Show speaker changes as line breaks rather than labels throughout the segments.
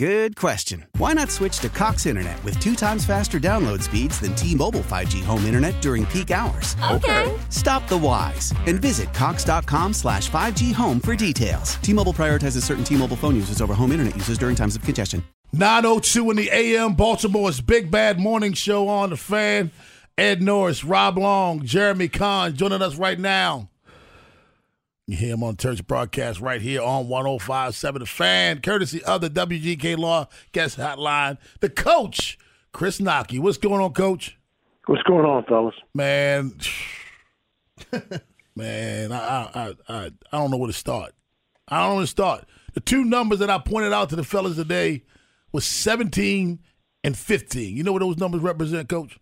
Good question. Why not switch to Cox Internet with two times faster download speeds than T-Mobile 5G home internet during peak hours?
Okay.
Stop the whys and visit cox.com slash 5G home for details. T-Mobile prioritizes certain T-Mobile phone users over home internet users during times of congestion.
902 in the AM, Baltimore's Big Bad Morning Show on the fan. Ed Norris, Rob Long, Jeremy Conn joining us right now. Him on Church broadcast right here on 1057 The Fan, courtesy of the WGK Law Guest Hotline. The coach, Chris Knoche. What's going on, coach?
What's going on, fellas?
Man, man, I, I, I, I, I don't know where to start. I don't know where to start. The two numbers that I pointed out to the fellas today was 17 and 15. You know what those numbers represent, coach?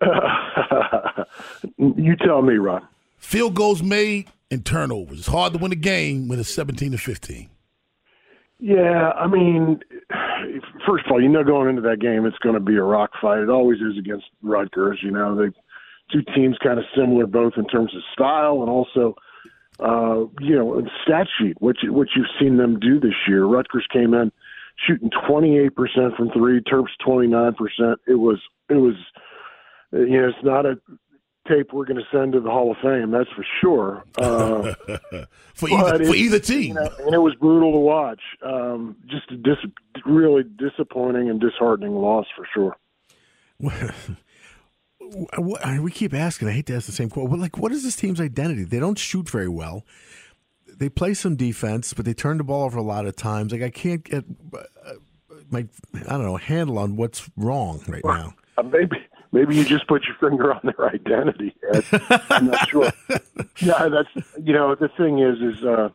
you tell me, Ron.
Field goals made and turnovers. It's hard to win a game when it's 17 to 15.
Yeah, I mean, first of all, you know, going into that game, it's going to be a rock fight. It always is against Rutgers. You know, they two teams kind of similar, both in terms of style and also, uh, you know, in stat sheet, which which you've seen them do this year. Rutgers came in shooting 28% from three, Terps 29%. It was it was, you know, it's not a tape we're going to send to the Hall of Fame, that's for sure. Uh,
for either for either team.
you know, and it was brutal to watch. Um, just a dis- really disappointing and disheartening loss for sure.
We keep asking. I hate to ask the same quote. But like, what is this team's identity? They don't shoot very well. They play some defense, but they turn the ball over a lot of times. Like I can't get uh, my I don't know handle on what's wrong right now.
Uh, maybe maybe you just put your finger on their identity. Ed. I'm not sure. yeah, that's you know the thing is is uh,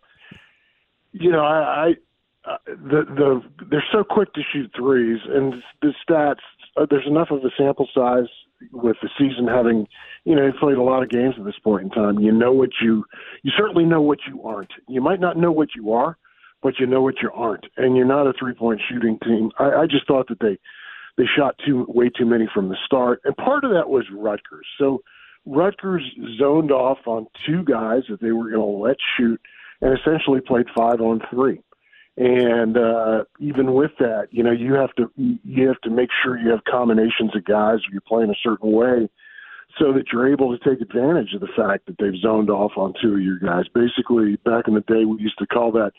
you know I, I uh, the the they're so quick to shoot threes, and the stats. Uh, there's enough of a sample size with the season having you know played a lot of games at this point in time. You know what you you certainly know what you aren't. You might not know what you are, but you know what you aren't, and you're not a three point shooting team. I, I just thought that they they shot too way too many from the start, and part of that was Rutgers. So Rutgers zoned off on two guys that they were going to let shoot, and essentially played five on three. And uh, even with that, you know, you have to you have to make sure you have combinations of guys. Or you're playing a certain way, so that you're able to take advantage of the fact that they've zoned off on two of your guys. Basically, back in the day, we used to call that,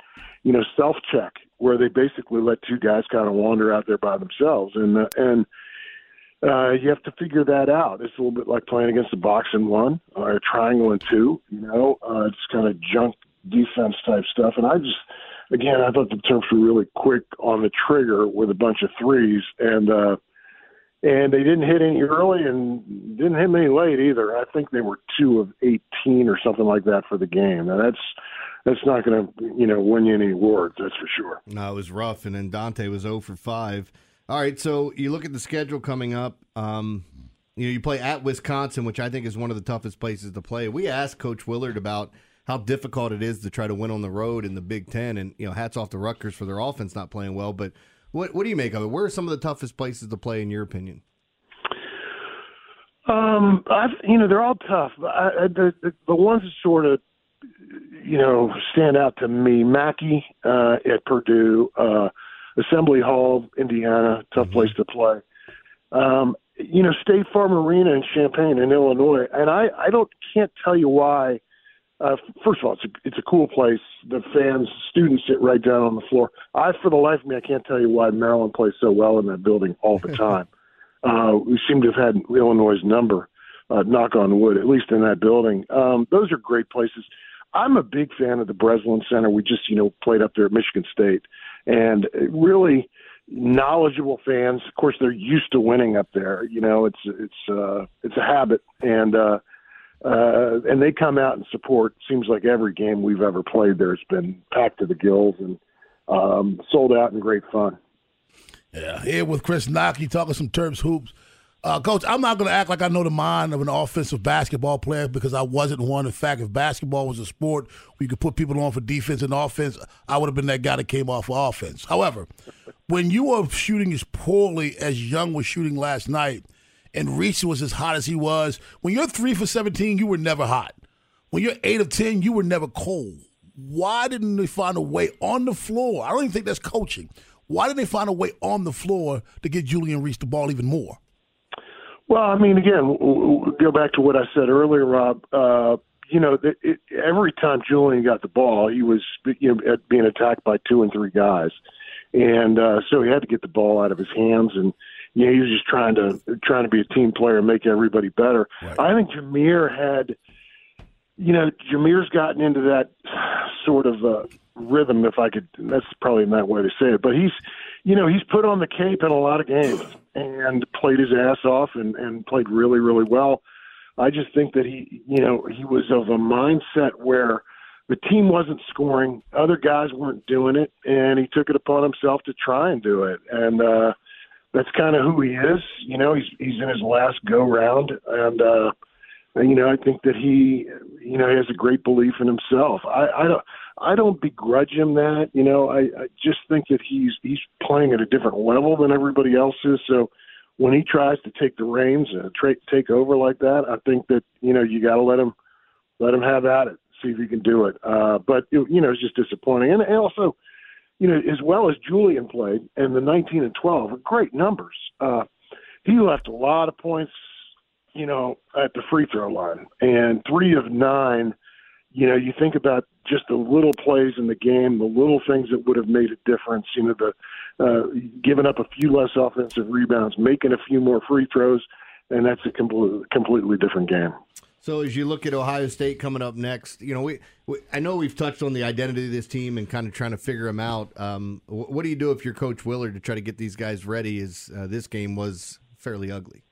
you know, self check, where they basically let two guys kind of wander out there by themselves, and uh, and uh, you have to figure that out. It's a little bit like playing against a box and one or a triangle and two. You know, uh, it's kind of junk defense type stuff. And I just, again, I thought the Terps were really quick on the trigger with a bunch of threes, and uh, and they didn't hit any early and didn't hit any late either. I think they were two of eighteen or something like that for the game. Now that's that's not going to you know win you any awards. That's for sure.
No, it was rough, and then Dante was 0 for 5. All right, so you look at the schedule coming up. Um, you know, you play at Wisconsin, which I think is one of the toughest places to play. We asked Coach Willard about how difficult it is to try to win on the road in the Big Ten, and you know, hats off to Rutgers for their offense not playing well. But what what do you make of it? Where are some of the toughest places to play in your opinion?
Um, I've you know they're all tough. but I, I, the, the the ones that sort of you know stand out to me, Mackey uh, at Purdue, uh, Assembly Hall, Indiana, tough place to play. Um, you know, State Farm Arena in Champaign in Illinois, and I I don't can't tell you why. Uh, first of all, it's a it's a cool place. The fans, students sit right down on the floor. I, for the life of me, I can't tell you why Maryland plays so well in that building all the time. uh, we seem to have had Illinois' number, uh, knock on wood, at least in that building. Um, those are great places. I'm a big fan of the Breslin Center. We just, you know, played up there at Michigan State, and really knowledgeable fans. Of course, they're used to winning up there. You know, it's it's uh, it's a habit, and uh, uh, and they come out and support. Seems like every game we've ever played there has been packed to the gills and um, sold out and great fun.
Yeah, here with Chris Knoche talking some Terps hoops. Uh, Coach, I'm not going to act like I know the mind of an offensive basketball player because I wasn't one. In fact, if basketball was a sport where you could put people on for defense and offense, I would have been that guy that came off for offense. However, when you are shooting as poorly as Young was shooting last night, and Reese was as hot as he was, when you're three for 17, you were never hot. When you're eight of 10, you were never cold. Why didn't they find a way on the floor? I don't even think that's coaching. Why didn't they find a way on the floor to get Julian Reese the ball even more?
Well, I mean, again, go back to what I said earlier, Rob. Uh, you know, it, it, every time Julian got the ball, he was you know, being attacked by two and three guys, and uh, so he had to get the ball out of his hands, and you know, he was just trying to trying to be a team player and make everybody better. Right. I think Jameer had, you know, Jameer's gotten into that sort of uh, rhythm, if I could. That's probably not way to say it, but he's, you know, he's put on the cape in a lot of games and played his ass off and, and played really, really well. I just think that he, you know, he was of a mindset where the team wasn't scoring, other guys weren't doing it, and he took it upon himself to try and do it. And uh, that's kind of who he is. You know, he's he's in his last go round, and uh, you know, I think that he, you know, he has a great belief in himself. I, I don't. I don't begrudge him that. You know, I, I just think that he's he's playing at a different level than everybody else is. So when he tries to take the reins and tra- take over like that, I think that you know you got to let him let him have at it, see if he can do it. Uh, but you know, it's just disappointing, and, and also, you know, as well as Julian played and the 19 and 12 are great numbers. Uh, he left a lot of points, you know, at the free throw line, and three of nine you know, you think about just the little plays in the game, the little things that would have made a difference. You know, the uh, giving up a few less offensive rebounds, making a few more free throws, and that's a completely completely different game.
So as you look at Ohio State coming up next, you know, we, we, I know we've touched on the identity of this team and kind of trying to figure them out. Um, what do you do if you're Coach Willard to try to get these guys ready? As uh, this game was fairly ugly.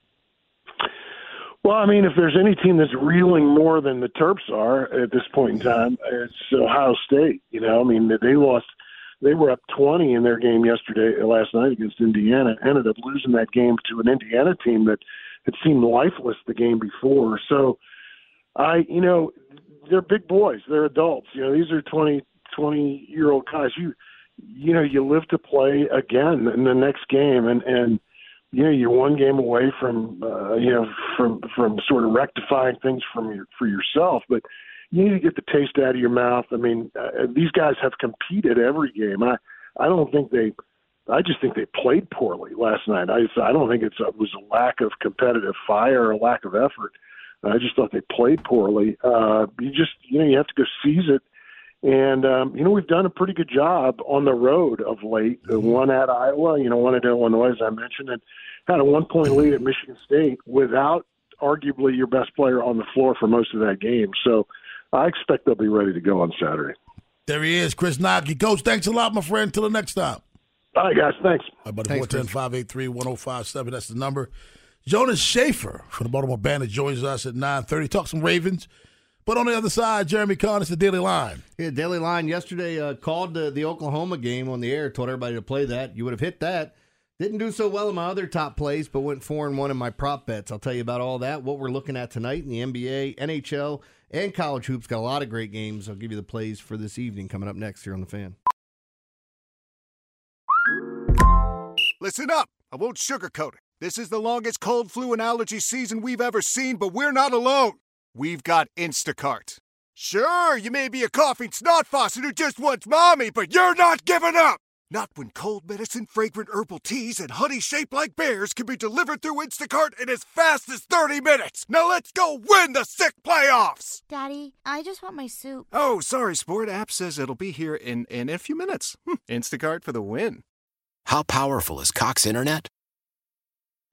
Well, I mean, if there's any team that's reeling more than the Terps are at this point in time, it's Ohio State. You know, I mean, they lost, they were up 20 in their game yesterday, last night against Indiana, ended up losing that game to an Indiana team that had seemed lifeless the game before. So, I, you know, they're big boys, they're adults. You know, these are 20, 20 year old guys. You, you know, you live to play again in the next game, and and you know you're one game away from uh, you know from from sort of rectifying things from your for yourself, but you need to get the taste out of your mouth. I mean, uh, these guys have competed every game. I I don't think they. I just think they played poorly last night. I I don't think it's a, it was a lack of competitive fire or a lack of effort. I just thought they played poorly. Uh, you just you know you have to go seize it. And um, you know we've done a pretty good job on the road of late. Mm-hmm. One at Iowa, you know, one at Illinois, as I mentioned, and had a one point lead at Michigan State without arguably your best player on the floor for most of that game. So I expect they'll be ready to go on Saturday.
There he is, Chris Knoche. Coach, thanks a lot, my friend. Until the next time.
All right, guys. Thanks.
All right, buddy. 410 583 1057. That's the number. Jonas Shaffer from the Baltimore Banner joins us at 930. Talk some Ravens. But on the other side, Jeremy Conn, it's the Daily Line.
Yeah, Daily Line yesterday uh, called the, the Oklahoma game on the air, told everybody to play that. You would have hit that. Didn't do so well in my other top plays, but went four and one in my prop bets. I'll tell you about all that. What we're looking at tonight in the NBA, NHL, and college hoops. Got a lot of great games. I'll give you the plays for this evening coming up next here on the fan.
Listen up. I won't sugarcoat it. This is the longest cold, flu, and allergy season we've ever seen, but we're not alone. We've got Instacart. Sure, you may be a coughing snot faucet who just wants mommy, but you're not giving up. Not when cold medicine, fragrant herbal teas, and honey shaped like bears can be delivered through Instacart in as fast as 30 minutes. Now let's go win the sick playoffs!
Daddy, I just want my soup.
Oh, sorry, Sport app says it'll be here in, in a few minutes. Hm, Instacart for the win.
How powerful is Cox Internet?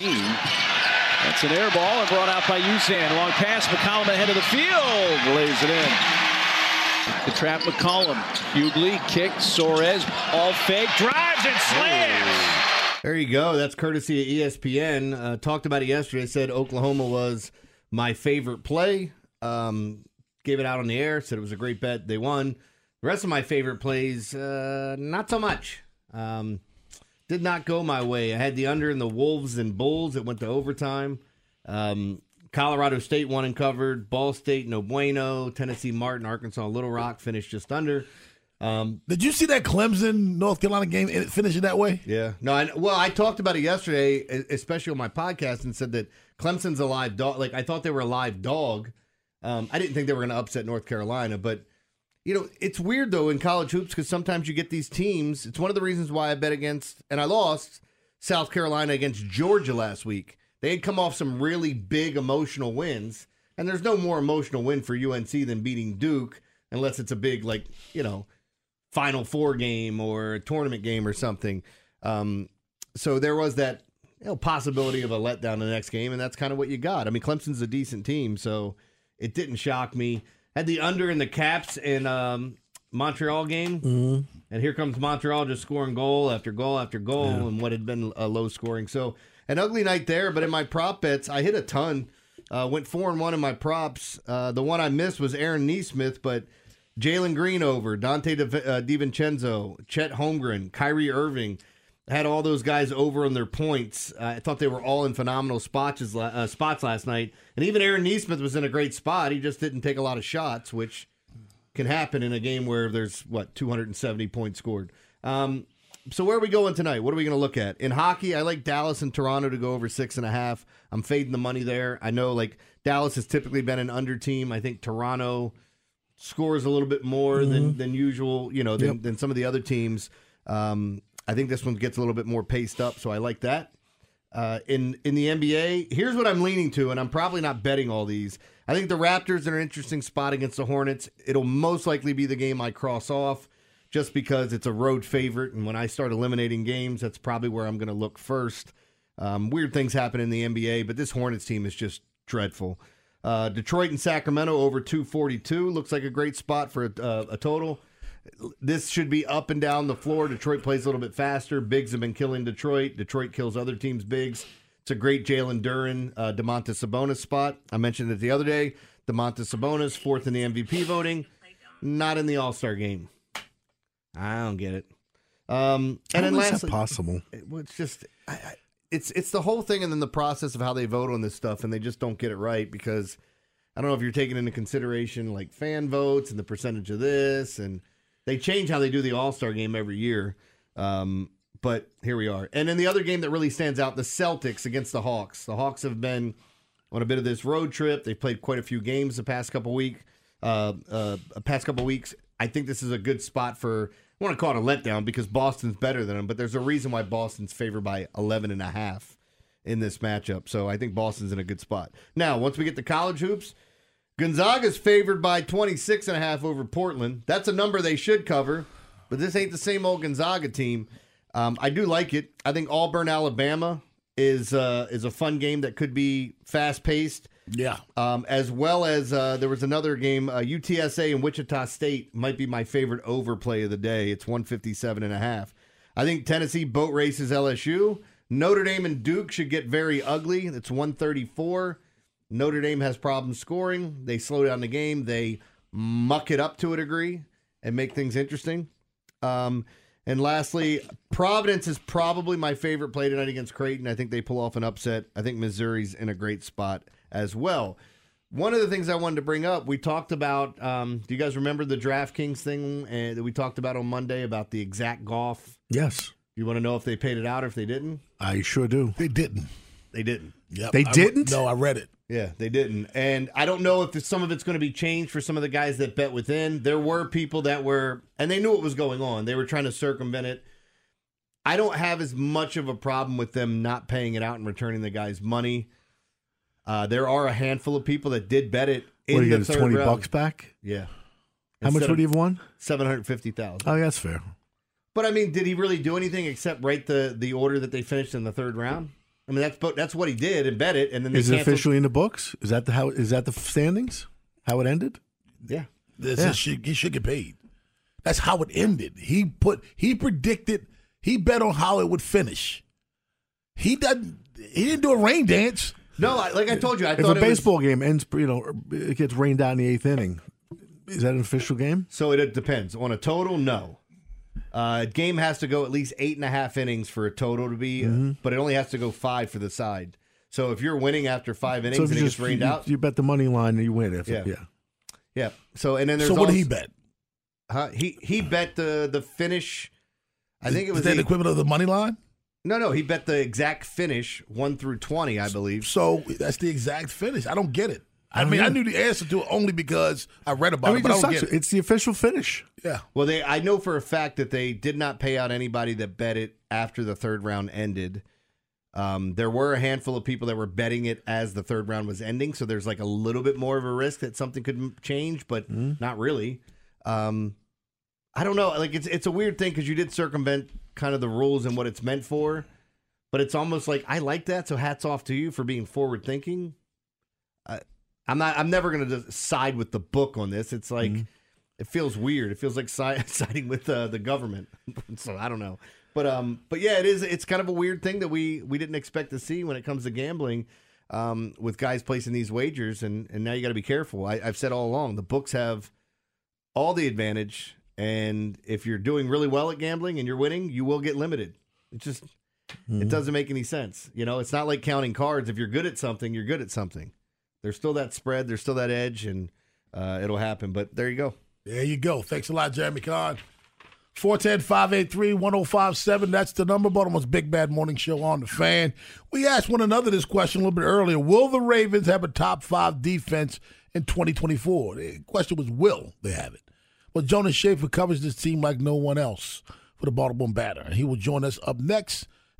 That's an air ball and brought out by Usan. Long pass, McCollum ahead of the field. Lays it in. The trap McCollum. Hugley kicks. Soares all fake. Drives and slams.
There you go. That's courtesy of ESPN. Uh, talked about it yesterday. Said Oklahoma was my favorite play. Um, gave it out on the air. Said it was a great bet. They won. The rest of my favorite plays, uh, not so much. Um, did not go my way. I had the under in the Wolves and Bulls. It went to overtime. Um, Colorado State won and covered. Ball State, no bueno. Tennessee, Martin, Arkansas, Little Rock finished just under. Um,
Did you see that Clemson North Carolina game and it finishing that way?
yeah. No, I, well, I talked about it yesterday, especially on my podcast, and said that Clemson's a live dog. Like, I thought they were a live dog. Um, I didn't think they were going to upset North Carolina, but you know, it's weird though in college hoops because sometimes you get these teams. It's one of the reasons why I bet against and I lost South Carolina against Georgia last week. They had come off some really big emotional wins, and there's no more emotional win for UNC than beating Duke, unless it's a big like you know Final Four game or a tournament game or something. Um, so there was that you know, possibility of a letdown in the next game, and that's kind of what you got. I mean, Clemson's a decent team, so it didn't shock me. Had the under in the Caps in um, Montreal game,
Mm-hmm.
and here comes Montreal just scoring goal after goal after goal, and what had been a low scoring. So an ugly night there. But in my prop bets, I hit a ton. Uh, went four and one in my props. Uh, the one I missed was Aaron Nesmith, but Jalen Green over, Dante De, uh, DiVincenzo, Chet Holmgren, Kyrie Irving. Had all those guys over on their points. Uh, I thought they were all in phenomenal spots, uh, spots last night. And even Aaron Nesmith was in a great spot. He just didn't take a lot of shots, which can happen in a game where there's, what, 270 points scored. Um, so where are we going tonight? What are we going to look at in hockey? I like Dallas and Toronto to go over six and a half. I'm fading the money there. I know like Dallas has typically been an under team. I think Toronto scores a little bit more than than usual. You know than,
Yep.
than some of the other teams. Um, I think this one gets a little bit more paced up, so I like that. Uh, in in the NBA, here's what I'm leaning to, and I'm probably not betting all these. I think the Raptors are an interesting spot against the Hornets. It'll most likely be the game I cross off, just because it's a road favorite, and when I start eliminating games, that's probably where I'm going to look first. Um, weird things happen in the NBA, but this Hornets team is just dreadful. Uh, Detroit and Sacramento over 242 looks like a great spot for a, uh, a total. This should be up and down the floor. Detroit plays a little bit faster. Bigs have been killing Detroit. Detroit kills other teams' bigs. It's a great Jalen Duren, uh, Domantas Sabonis spot. I mentioned it the other day. Domantas Sabonis, fourth in the MVP voting, not in the All Star game. I don't get it. Um, and
How
then
is that
lastly,
possible?
it- well, it's just I, I, it's it's the whole thing, and then the process of how they vote on this stuff, and they just don't get it right because I don't know if you're taking into consideration like fan votes and the percentage of this, and they change how they do the All Star game every year. Um, but here we are, and then the other game that really stands out: the Celtics against the Hawks. The Hawks have been on a bit of this road trip. They've played quite a few games the past couple week, uh, uh, past couple weeks. I think this is a good spot for. I want to call it a letdown because Boston's better than them, but there's a reason why Boston's favored by 11 and a half in this matchup. So I think Boston's in a good spot. Now, once we get to college hoops, Gonzaga's favored by 26 and a half over Portland. That's a number they should cover, but this ain't the same old Gonzaga team. Um, I do like it. I think Auburn, Alabama is uh, is a fun game that could be fast paced.
Yeah.
Um, as well as uh, there was another game, uh, UTSA and Wichita State might be my favorite overplay of the day. It's 157 and a half. I think Tennessee boat races LSU. Notre Dame and Duke should get very ugly. It's 134. Notre Dame has problems scoring. They slow down the game. They muck it up to a degree and make things interesting. Um, And lastly, Providence is probably my favorite play tonight against Creighton. I think they pull off an upset. I think Missouri's in a great spot as well. One of the things I wanted to bring up, we talked about. Um, do you guys remember the DraftKings thing uh, that we talked about on Monday about the exact golf?
Yes.
You want to know if they paid it out or if they didn't?
I sure do.
They didn't.
They didn't.
Yep.
They didn't?
no, I read it.
Yeah, they didn't. And I don't know if some of it's going to be changed for some of the guys that bet within. There were people that were, and they knew what was going on. They were trying to circumvent it. I don't have as much of a problem with them not paying it out and returning the guy's money. Uh, there are a handful of people that did bet it in
What you
the? Third
twenty
round.
bucks back?
Yeah.
How much would he have won?
Seven hundred fifty thousand.
Oh, that's fair.
But I mean, did he really do anything except write the the order that they finished in the third round? I mean, that's but that's what he did and bet it, and then they
Is it
canceled-
officially in the books? Is that the how? Is that the standings? How it ended?
Yeah.
This
Yeah.
is, should, he should get paid. That's how it ended. He put he predicted he bet on how it would finish. He doesn't. He didn't do a rain dance.
No, like I told you, I
if
thought
a
it was-
baseball game ends, you know, it gets rained out in the eighth inning, is that an official game?
So it depends. On a total, no. Uh, game has to go at least eight and a half innings for a total to be,
Mm-hmm.
but it only has to go five for the side. So if you're winning after five innings
so
and it
just
gets rained
you,
out,
you bet the money line and you win. If
Yeah.
yeah,
yeah. So and then there's
So what did he bet?
Huh? He he bet the the finish. I think it was
Is that
the-
the equivalent of the money line?
no no he bet the exact finish one through twenty I believe.
So that's the exact finish. I don't get it. I,
don't
mean, I knew the answer to it only because I read about
I mean,
it, but I don't get it.
It's the official finish.
Yeah.
Well, they I know for a fact that they did not pay out anybody that bet it after the third round ended. Um, there were a handful of people that were betting it as the third round was ending, so there's like a little bit more of a risk that something could change, but not really. Um, I don't know. Like it's it's a weird thing because you did circumvent kind of the rules and what it's meant for, but it's almost like I like that. So hats off to you for being forward thinking. I, I'm not. I'm never going to side with the book on this. It's like it feels weird. It feels like si- siding with uh, the government. so I don't know, but um, but yeah, it is. It's kind of a weird thing that we we didn't expect to see when it comes to gambling, um, with guys placing these wagers, and and now you got to be careful. I, I've said all along, the books have all the advantage, and if you're doing really well at gambling and you're winning, you will get limited. It just it doesn't make any sense. You know, it's not like counting cards. If you're good at something, you're good at something. There's still that spread. There's still that edge, and uh, it'll happen. But there you go.
There you go. Thanks a lot, Jeremy Conn. 410-583-1057. That's the number. Baltimore's Big Bad Morning Show on the fan. We asked one another this question a little bit earlier. Will the Ravens have a top five defense in 2024? The question was, will they have it? Well, Jonas Shaffer covers this team like no one else for the Baltimore Banner. And he will join us up next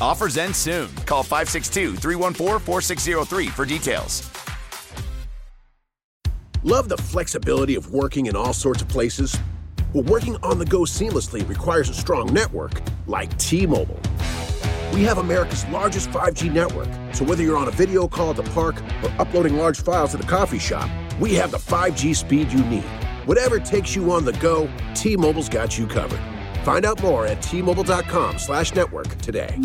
Offers end soon. Call 562 314 4603 for details.
Love the flexibility of working in all sorts of places? Well, working on the go seamlessly requires a strong network like T Mobile. We have America's largest 5G network, so whether you're on a video call at the park or uploading large files at the coffee shop, we have the 5G speed you need. Whatever takes you on the go, T Mobile's got you covered. Find out more at T-Mobile.com slash network today.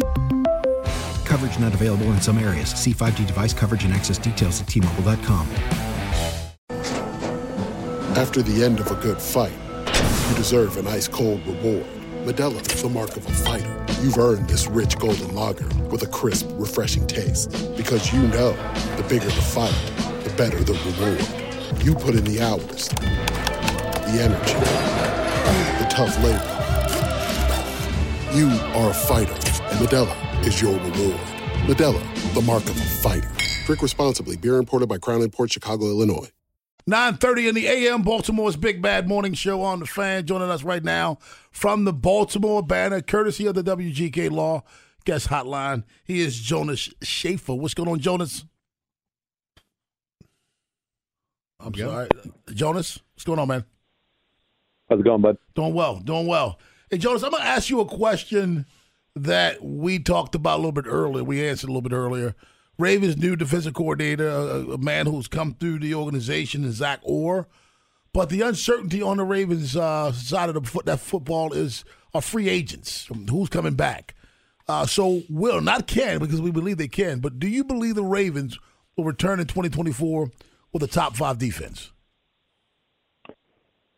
Coverage not available in some areas. See 5G device coverage and access details at T-Mobile.com.
After the end of a good fight, you deserve an ice cold reward. Modelo is the mark of a fighter. You've earned this rich golden lager with a crisp, refreshing taste. Because you know the bigger the fight, the better the reward. You put in the hours, the energy, the tough labor. You are a fighter, and Modelo is your reward. Modelo, the mark of a fighter. Drink responsibly. Beer imported by Crown Port Chicago, Illinois.
9.30 in the a.m. Baltimore's Big Bad Morning Show on the fan. Joining us right now from the Baltimore banner, courtesy of the WGK Law Guest Hotline. He is Jonas Shaffer. What's going on, Jonas? I'm
Yeah.
sorry. Jonas, what's going on, man?
How's it going, bud?
Doing well, doing well. Hey, Jonas, I'm going to ask you a question that we talked about a little bit earlier. We answered a little bit earlier. Ravens' new defensive coordinator, a, a man who's come through the organization, is Zach Orr. But the uncertainty on the Ravens' uh, side of the foot, that football is are free agents. Who's coming back? Uh, so will not can because we believe they can. But do you believe the Ravens will return in 2024 with a top five defense?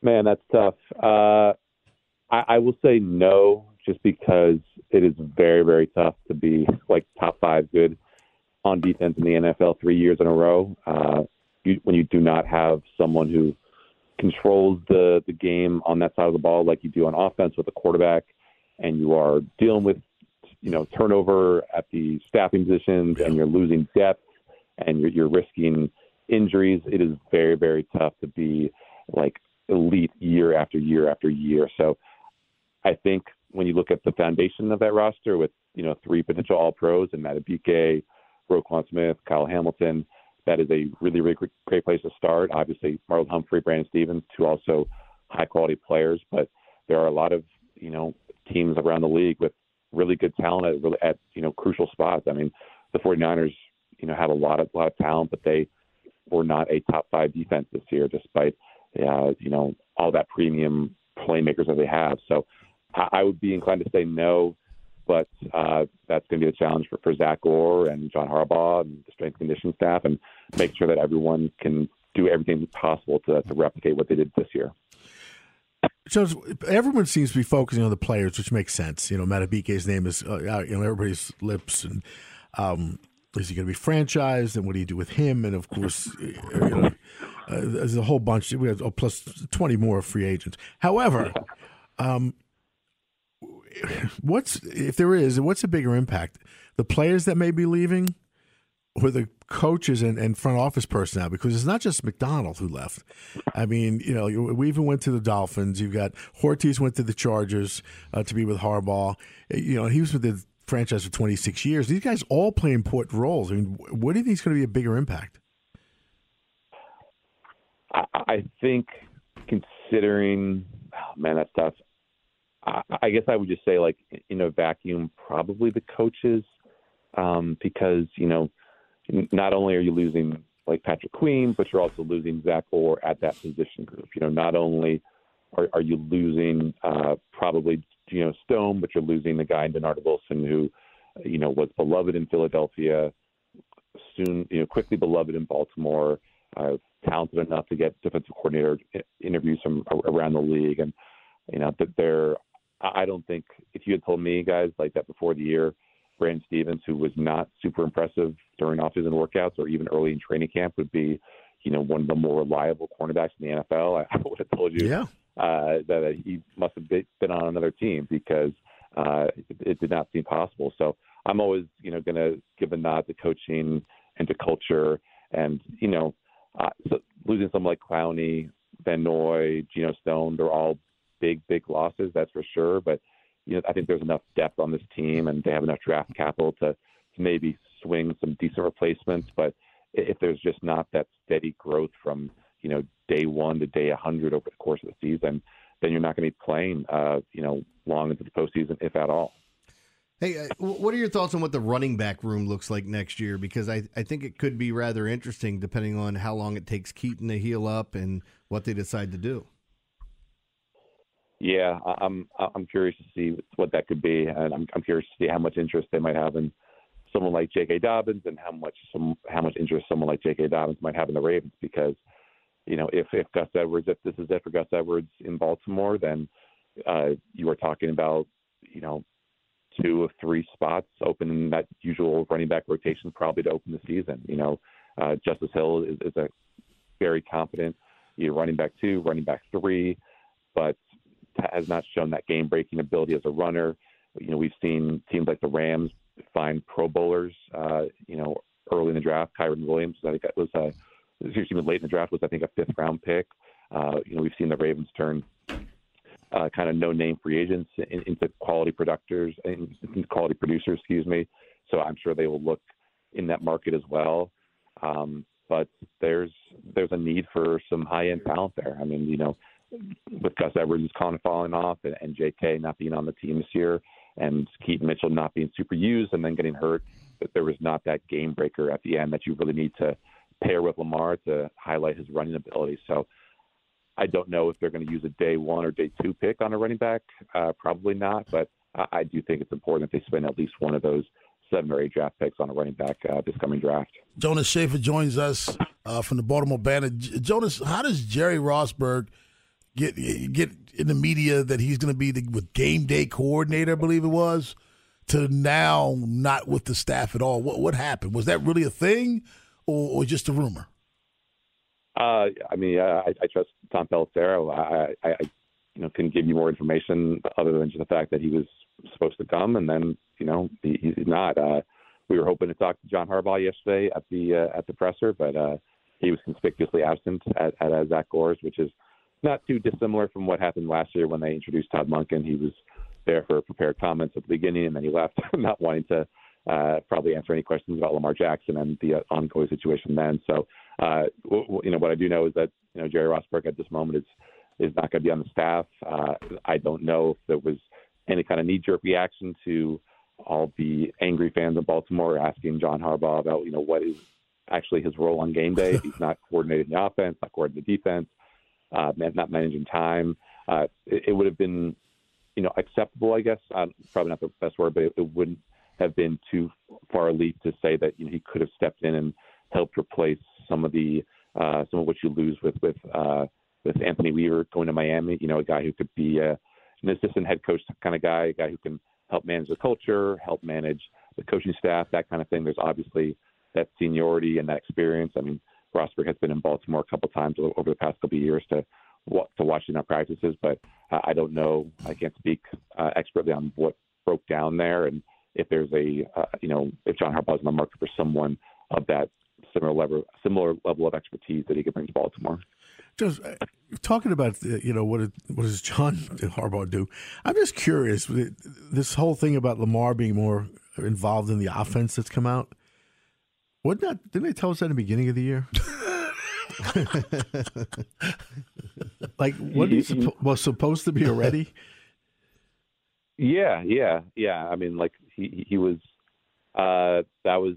Man, that's tough. Uh, I, I will say no, just because it is very, very tough to be like top five good on defense in the NFL three years in a row. Uh, you, when you do not have someone who controls the the game on that side of the ball like you do on offense with a quarterback, and you are dealing with you know turnover at the staffing positions, and you're losing depth, and you're, you're risking injuries. It is very, very tough to be like elite year after year after year. So I think when you look at the foundation of that roster with, you know, three potential all pros and Madubuike, Roquan Smith, Kyle Hamilton, that is a really, really great- place to start. Obviously, Marlon Humphrey, Brandon Stephens, two also high quality players, but there are a lot of, you know, teams around the league with really good talent at, really at you know, crucial spots. I mean, the 49ers, you know, have a lot of, lot of talent, but they were not a top five defense this year, despite uh, you know all that premium playmakers that they have. So I, I would be inclined to say no, but uh, that's going to be the challenge for, for Zach Orr and John Harbaugh and the strength and conditioning staff, and make sure that everyone can do everything possible to, to replicate what they did this year.
So everyone seems to be focusing on the players, which makes sense. You know, Madubuike's name is uh, you know everybody's lips, and um, is he going to be franchised? And what do you do with him? And of course, you know, uh, there's a whole bunch. We have oh, plus twenty more free agents. However, um, what's if there is, what's a bigger impact? The players that may be leaving, or the coaches and, and front office personnel? Because it's not just MacDonald who left. I mean, you know, Weaver went to the Dolphins. You've got Hortiz went to the Chargers uh, to be with Harbaugh. You know, he was with the franchise for 26 years. These guys all play important roles. I mean, what do you think is going to be a bigger impact?
I, I think considering, oh, man, that's tough. I, guess I would just say, like in a vacuum, probably the coaches, um, because you know, not only are you losing like Patrick Queen, but you're also losing Zach Orr at that position group. You know, not only are, are you losing uh, probably you know Stone, but you're losing the guy Dennard Wilson who, you know, was beloved in Philadelphia, soon you know quickly beloved in Baltimore, uh, talented enough to get defensive coordinator interviews from around the league, and you know that they're. I I don't think if you had told me guys like that before the year, Brandon Stephens, who was not super impressive during offseason workouts or even early in training camp, would be, you know, one of the more reliable cornerbacks in the NFL. I, I would have told you
Yeah.
uh, that he must have been been on another team because uh, it, it did not seem possible. So I'm always, you know, going to give a nod to coaching and to culture, and you know, uh, so losing someone like Clowney, Van Noy, Geno Stone, they're all big, big losses, that's for sure. But you know, I think there's enough depth on this team, and they have enough draft capital to, to maybe swing some decent replacements. But if there's just not that steady growth from you know day one to day 100 over the course of the season, then you're not going to be playing, uh, you know, long into the postseason, if at all.
Hey, uh, what are your thoughts on what the running back room looks like next year? Because I, I think it could be rather interesting depending on how long it takes Keaton to heal up and what they decide to do.
Yeah, I'm I'm curious to see what that could be, and I'm I'm curious to see how much interest they might have in someone like J.K. Dobbins, and how much some how much interest someone like J.K. Dobbins might have in the Ravens. Because you know, if if Gus Edwards, if this is it for Gus Edwards in Baltimore, then uh, you are talking about you know two of three spots open in that usual running back rotation, probably to open the season. You know, uh, Justice Hill is, is a very competent you know, running back two, running back three, but has not shown that game breaking ability as a runner. You know, we've seen teams like the Rams find Pro Bowlers, uh, you know, early in the draft. Kyren Williams, I think that was uh, excuse me, late in the draft was I think a fifth round pick. Uh, you know, we've seen the Ravens turn uh, kind of no name free agents into quality producers, into quality producers, excuse me. So I'm sure they will look in that market as well. Um, but there's there's a need for some high end talent there. I mean, you know, with Gus Edwards kind of falling off and, and J.K. not being on the team this year, and Keaton Mitchell not being super used and then getting hurt, that there was not that game breaker at the end that you really need to pair with Lamar to highlight his running ability. So I don't know if they're going to use a day one or day two pick on a running back. Uh, probably not, but I, I do think it's important that they spend at least one of those seven or eight draft picks on a running back uh, this coming draft.
Jonas Shaffer joins us uh, from the Baltimore. J- Jonas, how does Jerry Rosburg get get in the media that he's going to be the with game day coordinator? I believe it was to now not with the staff at all. What what happened? Was that really a thing, or, or just a rumor?
Uh, I mean, I, I trust Tom Pelissero. I, I, I, you know, couldn't give you more information other than just the fact that he was supposed to come, and then you know he, he's not. Uh, we were hoping to talk to John Harbaugh yesterday at the uh, at the presser, but uh, he was conspicuously absent at, at uh, Zach Orr's, which is not too dissimilar from what happened last year when they introduced Todd Monken. He was there for prepared comments at the beginning, and then he left, not wanting to uh, probably answer any questions about Lamar Jackson and the uh, ongoing situation then. So, uh, w- w- you know, what I do know is that you know Jerry Rosburg at this moment is is not going to be on the staff. Uh, I don't know if there was any kind of knee jerk reaction to all the angry fans of Baltimore asking John Harbaugh about you know what is actually his role on game day. He's not coordinating the offense, not coordinating the defense, uh, not managing time. Uh, it, it would have been, you know, acceptable, I guess. Uh, probably not the best word, but it, it wouldn't have been too far a leap to say that you know he could have stepped in and helped replace some of the uh, some of what you lose with with uh, with Anthony Weaver going to Miami. You know, a guy who could be uh, an assistant head coach kind of guy, a guy who can help manage the culture, help manage the coaching staff, that kind of thing. There's obviously that seniority and that experience. I mean, Rosburg has been in Baltimore a couple times over the past couple of years to to watching our practices, but I don't know. I can't speak uh, expertly on what broke down there and if there's a uh, you know if John Harbaugh's in the market for someone of that similar level similar level of expertise that he could bring to Baltimore.
Just uh, talking about you know what what does John Harbaugh do? I'm just curious. This whole thing about Lamar being more involved in the offense that's come out. Wouldn't that? Didn't they tell us that in the beginning of the year? like what he suppo- was supposed to be already.
Yeah, yeah, yeah. I mean, like he he was. Uh, that was,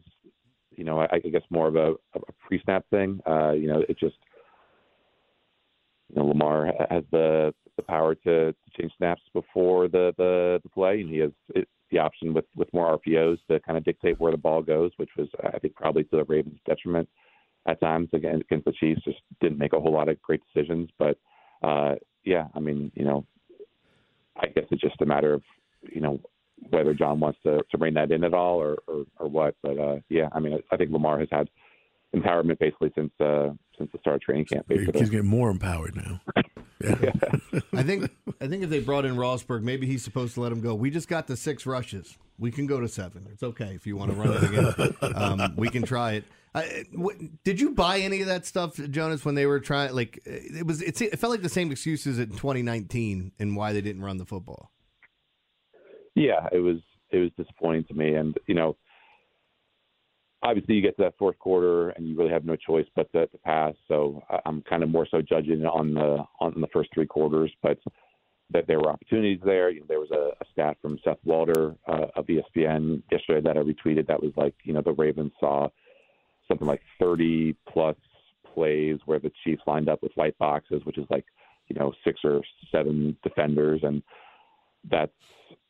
you know, I, I guess more of a, a pre-snap thing. Uh, you know, it just, you know, Lamar has the the power to, to change snaps before the, the the play, and he has it, the option with with more RPOs to kind of dictate where the ball goes, which was I think probably to the Ravens' detriment at times against, against the Chiefs. Just didn't make a whole lot of great decisions, but uh, yeah, I mean, you know, I guess it's just a matter of you know whether John wants to to bring that in at all or or, or what. But uh, yeah, I mean, I think Lamar has had empowerment basically since uh, since the start of training camp. Basically.
He's getting more empowered now. Yeah.
I think I think if they brought in Rosburg, maybe he's supposed to let him go. We just got the six rushes. We can go to seven. It's okay if you want to run it again. um, we can try it. I, what, did you buy any of that stuff, Jonas, when they were trying? Like it was, it, it felt like the same excuses in 2019 and why they didn't run the football.
Yeah, it was it was disappointing to me, and you know, obviously you get to that fourth quarter and you really have no choice but to, to pass. So I'm kind of more so judging on the on the first three quarters, but that there were opportunities there. You know, there was a, a stat from Seth Walder uh, of ESPN yesterday that I retweeted that was like, you know, the Ravens saw something like 30 plus plays where the Chiefs lined up with white boxes, which is like, you know, six or seven defenders, and that's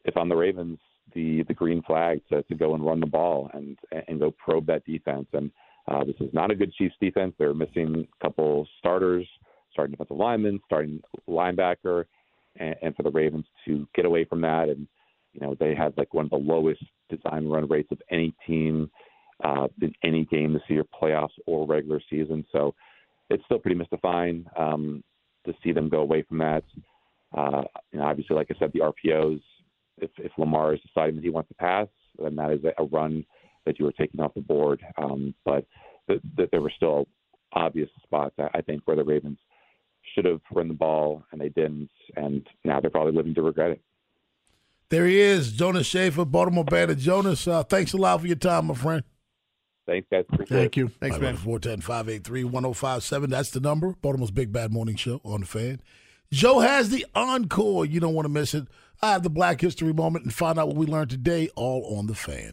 if I'm the Ravens, the the green flag to, to go and run the ball and and go probe that defense. And uh, this is not a good Chiefs defense. They're missing a couple starters, starting defensive lineman, starting linebacker, and, and for the Ravens to get away from that and you know they had like one of the lowest design run rates of any team uh, in any game this year, playoffs or regular season. So it's still pretty mystifying um, to see them go away from that. Uh, know, obviously, like I said, the RPOs if if Lamar is deciding that he wants to pass, then that is a run that you were taking off the board. Um, but th- th- there were still obvious spots, I, I think, where the Ravens should have run the ball and they didn't, and now they're probably living to regret it.
There he is, Jonas Shaffer, Baltimore Banner. Jonas, uh, thanks a lot for your time, my friend.
Thanks, guys. Appreciate
Thank
it.
you.
Thanks, man.
410 583 1057. That's the number. Baltimore's Big Bad Morning Show on the fan. Joe has the encore. You don't want to miss it. I have the Black History moment and find out what we learned today, all on the fan.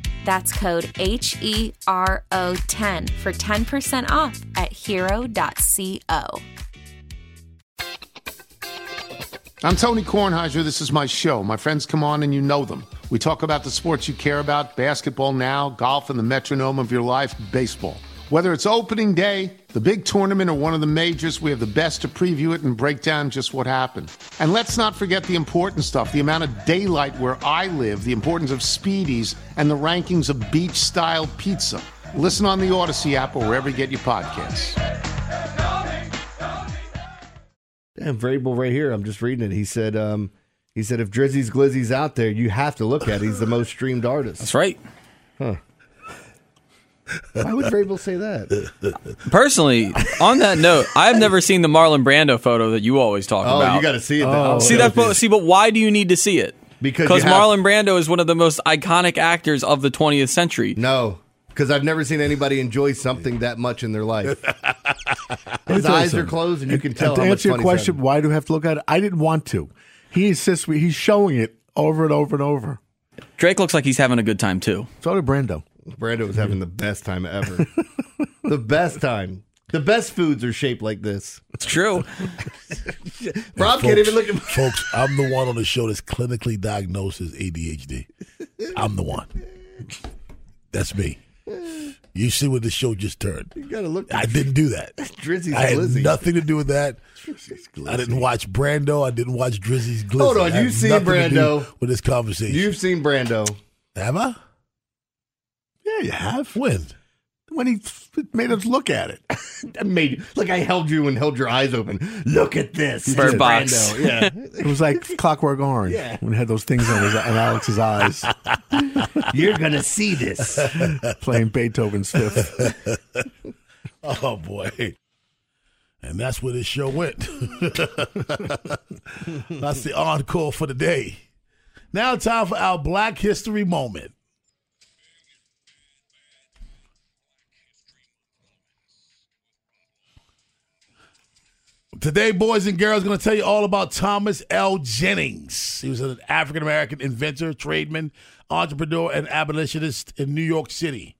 That's code H E R O 10 for 10% off at hero.co.
I'm Tony Kornheiser. This is my show. My friends come on and you know them. We talk about the sports you care about basketball now, golf, and the metronome of your life, baseball. Whether it's opening day, the big tournament, or one of the majors, we have the best to preview it and break down just what happened. And let's not forget the important stuff the amount of daylight where I live, the importance of speedies, and the rankings of beach style pizza. Listen on the Odyssey app or wherever you get your podcasts.
Damn, Vrabel right here. I'm just reading it. He said, um, he said, if Drizzy's Glizzy's out there, you have to look at it. He's the most streamed artist.
That's right.
Huh. Why would Vrabel say that?
Personally, on that note, I've never seen the Marlon Brando photo that you always talk
Oh,
about.
you gotta see it. Oh,
see that photo? See, but why do you need to see it?
Because have-
Marlon Brando is one of the most iconic actors of the 20th century.
No, because I've never seen anybody enjoy something that much in their life. His
Let me tell you
eyes are closed, and you can tell
to answer your
he's
question, why do I have to look at it? I didn't want to. He insists. we- He's showing it over and over and over.
Drake looks like he's having a good time too.
So did Brando.
Brando was having the best time ever. the best time. The best foods are shaped like this.
It's true.
Rob
And
can't even look at
Folks, I'm the one on the show that's clinically diagnosed as ADHD. I'm the one. That's me. You see what the show just turned.
You gotta look.
I didn't do that.
Drizzy's
I had
Glizzy.
nothing to do with that. I didn't watch Brando. I didn't watch Drizzy's Glizzy.
Hold on, you've seen
nothing to do
Brando.
with this conversation.
You've seen Brando.
Have I?
Yeah, you have.
When?
When he made us look at it.
I made like I held you and held your eyes open. Look at this.
Bird Box.
Brando. Yeah.
It was like Clockwork Orange
Yeah.
when he had those things on, his, on Alex's eyes,
You're gonna see this.
playing Beethoven's Fifth.
Oh boy. And that's where this show went. that's the encore for the day. Now time for our Black History moment. Today, boys and girls, going to tell you all about Thomas L. Jennings. He was an African American inventor, tradesman, entrepreneur, and abolitionist in New York City.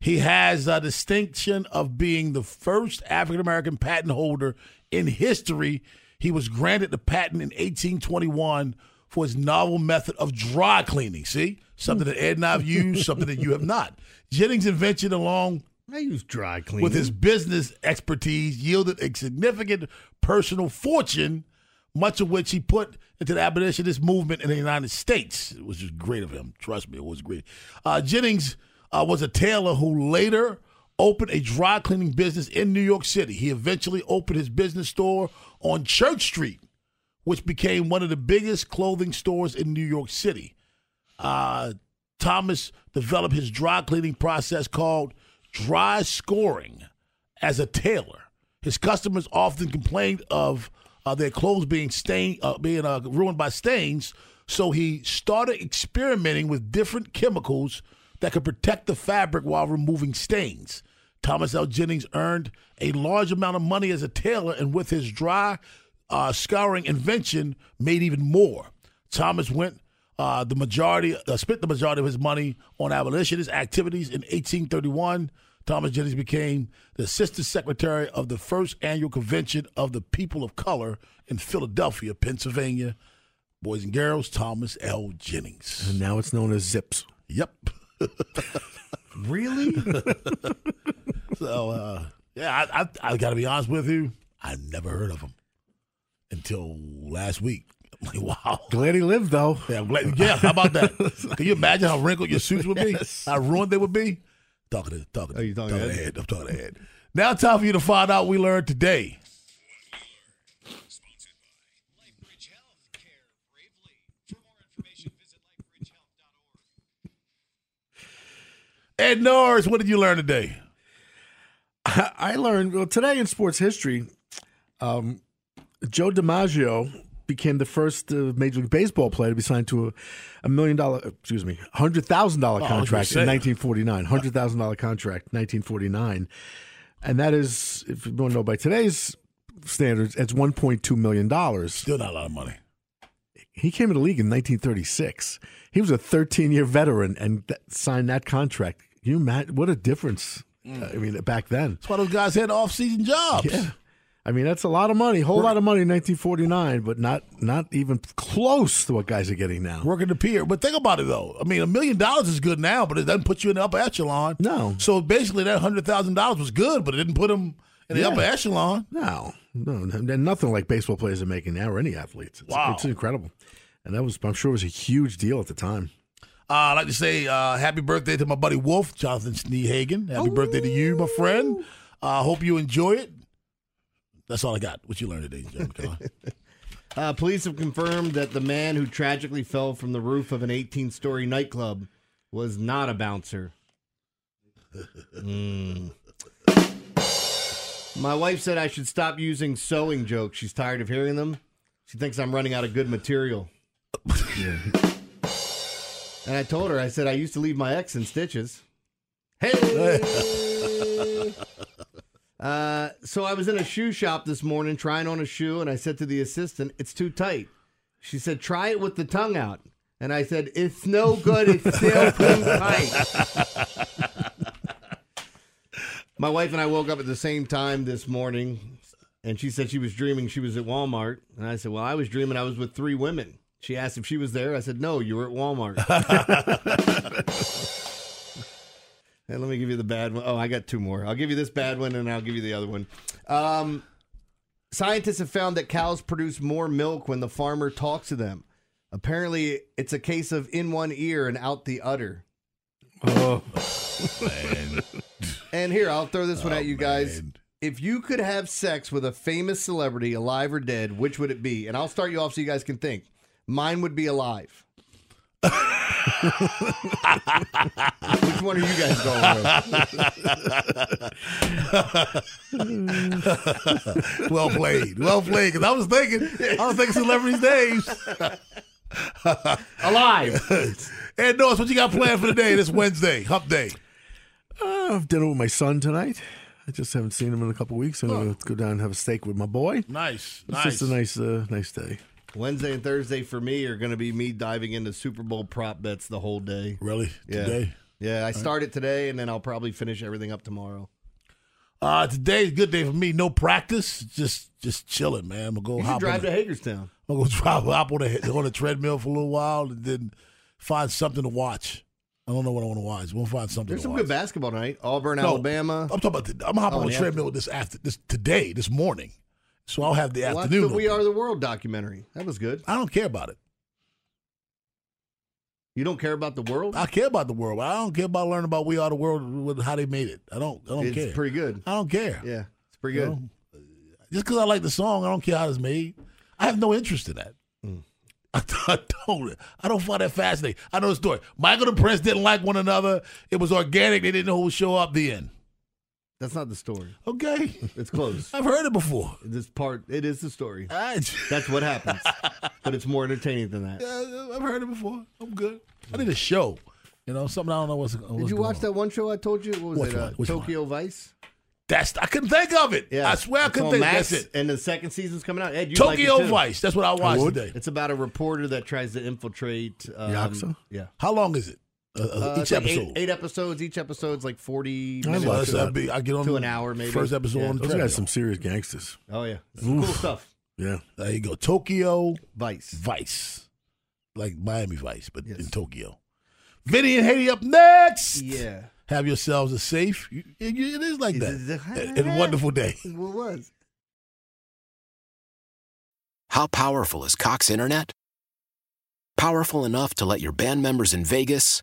He has a distinction of being the first African American patent holder in history, he was granted the patent in 1821 for his novel method of dry cleaning. See, something that Ed and I've used, something that you have not. Jennings' invention, along
I use dry cleaning.
with his business expertise, yielded a significant personal fortune, much of which he put into the abolitionist movement in the United States, which was just great of him. Trust me, it was great. Uh, Jennings uh, was a tailor who later opened a dry cleaning business in New York City. He eventually opened his business store on Church Street, which became one of the biggest clothing stores in New York City. Uh, Thomas developed his dry cleaning process called dry scouring as a tailor. His customers often complained of uh, their clothes being stained, uh, being uh, ruined by stains. So he started experimenting with different chemicals that could protect the fabric while removing stains. Thomas L. Jennings earned a large amount of money as a tailor, and with his dry uh, scouring invention, made even more. Thomas went uh, the majority, uh, spent the majority of his money on abolitionist activities. In 1831, Thomas Jennings became the assistant secretary of the first annual convention of the people of color in Philadelphia, Pennsylvania. Boys and girls, Thomas L. Jennings.
And now it's known as Zips.
Yep.
really?
so, uh, yeah, I, I, I got to be honest with you. I never heard of him until last week. Like, wow.
Glad he lived though.
Yeah, glad, yeah. How about that? Can you imagine how wrinkled your suits would be?
Yes.
How ruined they would be? Talking to talking.
Oh, you talking
talking
to
to
Ed?
Ed. I'm talking to Ed. Now, time for you to find out what we learned today. Ed Norris, what did you learn today?
I learned well today in sports history. Um, Joe DiMaggio became the first uh, Major League Baseball player to be signed to a, a million dollar, excuse me, hundred thousand dollar
Oh, I was gonna
contract
say.
in 1949. Hundred thousand dollar contract, 1949, and that is, if you want to know by today's standards, it's 1.2 million dollars.
Still not a lot of money.
He came into the league in 1936. He was a 13 year veteran and th- signed that contract. Can you imagine what a difference? Uh, I mean, back then.
That's why those guys had off season jobs.
Yeah. I mean, that's a lot of money, whole lot of money in 1949, but not not even close to what guys are getting now.
Working the pier. But think about it though. I mean, a million dollars is good now, but it doesn't put you in the upper echelon.
No.
So basically, that hundred thousand dollars was good, but it didn't put him in the
Yeah.
upper echelon.
No, no, no, nothing like baseball players are making now or any athletes. It's,
Wow.
it's incredible, and that was I'm sure it was a huge deal at the time.
Uh, I'd like to say uh, happy birthday to my buddy Wolf, Jonathan Sneehagen. Happy birthday to you, my friend. I uh, hope you enjoy it. That's all I got. What you learned today, on.
Uh, police have confirmed that the man who tragically fell from the roof of an 18 story nightclub was not a bouncer. Mm. My wife said I should stop using sewing jokes. She's tired of hearing them. She thinks I'm running out of good material. And I told her, I said, I used to leave my ex in stitches. Hey! Uh, so I was in a shoe shop this morning trying on a shoe, and I said to the assistant, It's too tight. She said, Try it with the tongue out. And I said, It's no good. It's still too tight. My wife and I woke up at the same time this morning, and she said she was dreaming she was at Walmart. And I said, Well, I was dreaming I was with three women. She asked if she was there. I said, No, you were at Walmart. let me give you the bad one. Oh, I got two more. I'll give you this bad one, and I'll give you the other one. Um, scientists have found that cows produce more milk when the farmer talks to them. Apparently, it's a case of in one ear and out the other.
Oh,
man.
And here, I'll throw this one at you guys. If you could have sex with a famous celebrity, alive or dead, which would it be? And I'll start you off so you guys can think. Mine would be alive. Which one are you guys going with?
well played. Well played. Because I was thinking, I was thinking celebrities' names.
Alive.
Ed Norris, what you got planned for today, this Wednesday, hump day?
Uh, I have dinner with my son tonight. I just haven't seen him in a couple weeks. I'm going to go down and have a steak with my boy.
Nice.
It's
nice.
just a nice, uh, nice day.
Wednesday and Thursday for me are going to be me diving into Super Bowl prop bets the whole day.
Really?
Yeah.
Today?
Yeah, I
right.
start it today, and then I'll probably finish everything up tomorrow.
Uh, today's a good day for me. No practice, just just chilling, man. I'm gonna go
You
hop
drive
on
to
the,
Hagerstown.
I'm gonna drive hop on the on the treadmill for a little while and then find something to watch. I don't know what I want to watch. We'll find something.
There's
to
some
watch.
good basketball tonight. Auburn,
No,
Alabama.
I'm talking about. The, I'm hopping
Oh,
on the treadmill this after this today, this morning. So I'll have the
Watch
afternoon.
the We Are the World documentary. That was good.
I don't care about it.
You don't care about the world?
I care about the world. I don't care about learning about We Are the World with how they made it. I don't. I don't
it's
care.
pretty good.
I don't care.
Yeah, it's pretty
You
good.
know? Just because I like the song, I don't care how it's made. I have no interest in that.
Mm.
I, I don't. I don't find that fascinating. I know the story. Michael and Prince didn't like one another. It was organic. They didn't know who would show up. The end.
That's not the story.
Okay,
It's close.
I've heard it before.
This part, it is the story.
I,
That's what happens. but it's more entertaining than that.
Yeah, I've heard it before. I'm good. I need a show. You know, something I don't know what's. what's
Did you watch that one show I told you? What was
Which
it?
one?
Uh,
Which one?
Tokyo Vice.
That's I couldn't think of it.
Yeah,
I swear I
It's
couldn't
on
think.
Max,
That's it.
And the second season's coming out. Ed, you'd like it
Tokyo
too.
Vice. That's what I watched
would.
today.
It's about a reporter that tries to infiltrate. Um,
Yakuza?
Yeah.
How long is it? Uh, uh,
Uh,
each
like
episode.
Eight, eight episodes. Each episode's like forty
I
minutes.
Well,
watch
that's-
to,
be- I get on
to an hour maybe.
First episode
Yeah.
on the
Those
treadmill.
guys some serious gangsters.
Oh yeah, cool stuff.
Yeah.
There you go. Tokyo
Vice.
Vice, like Miami Vice, but
Yes.
in Tokyo. Vinny and Haiti up next.
Yeah.
Have yourselves a safe. It, it is like that.
It
And wonderful day.
It was.
How powerful is Cox Internet? Powerful enough to let your band members in Vegas,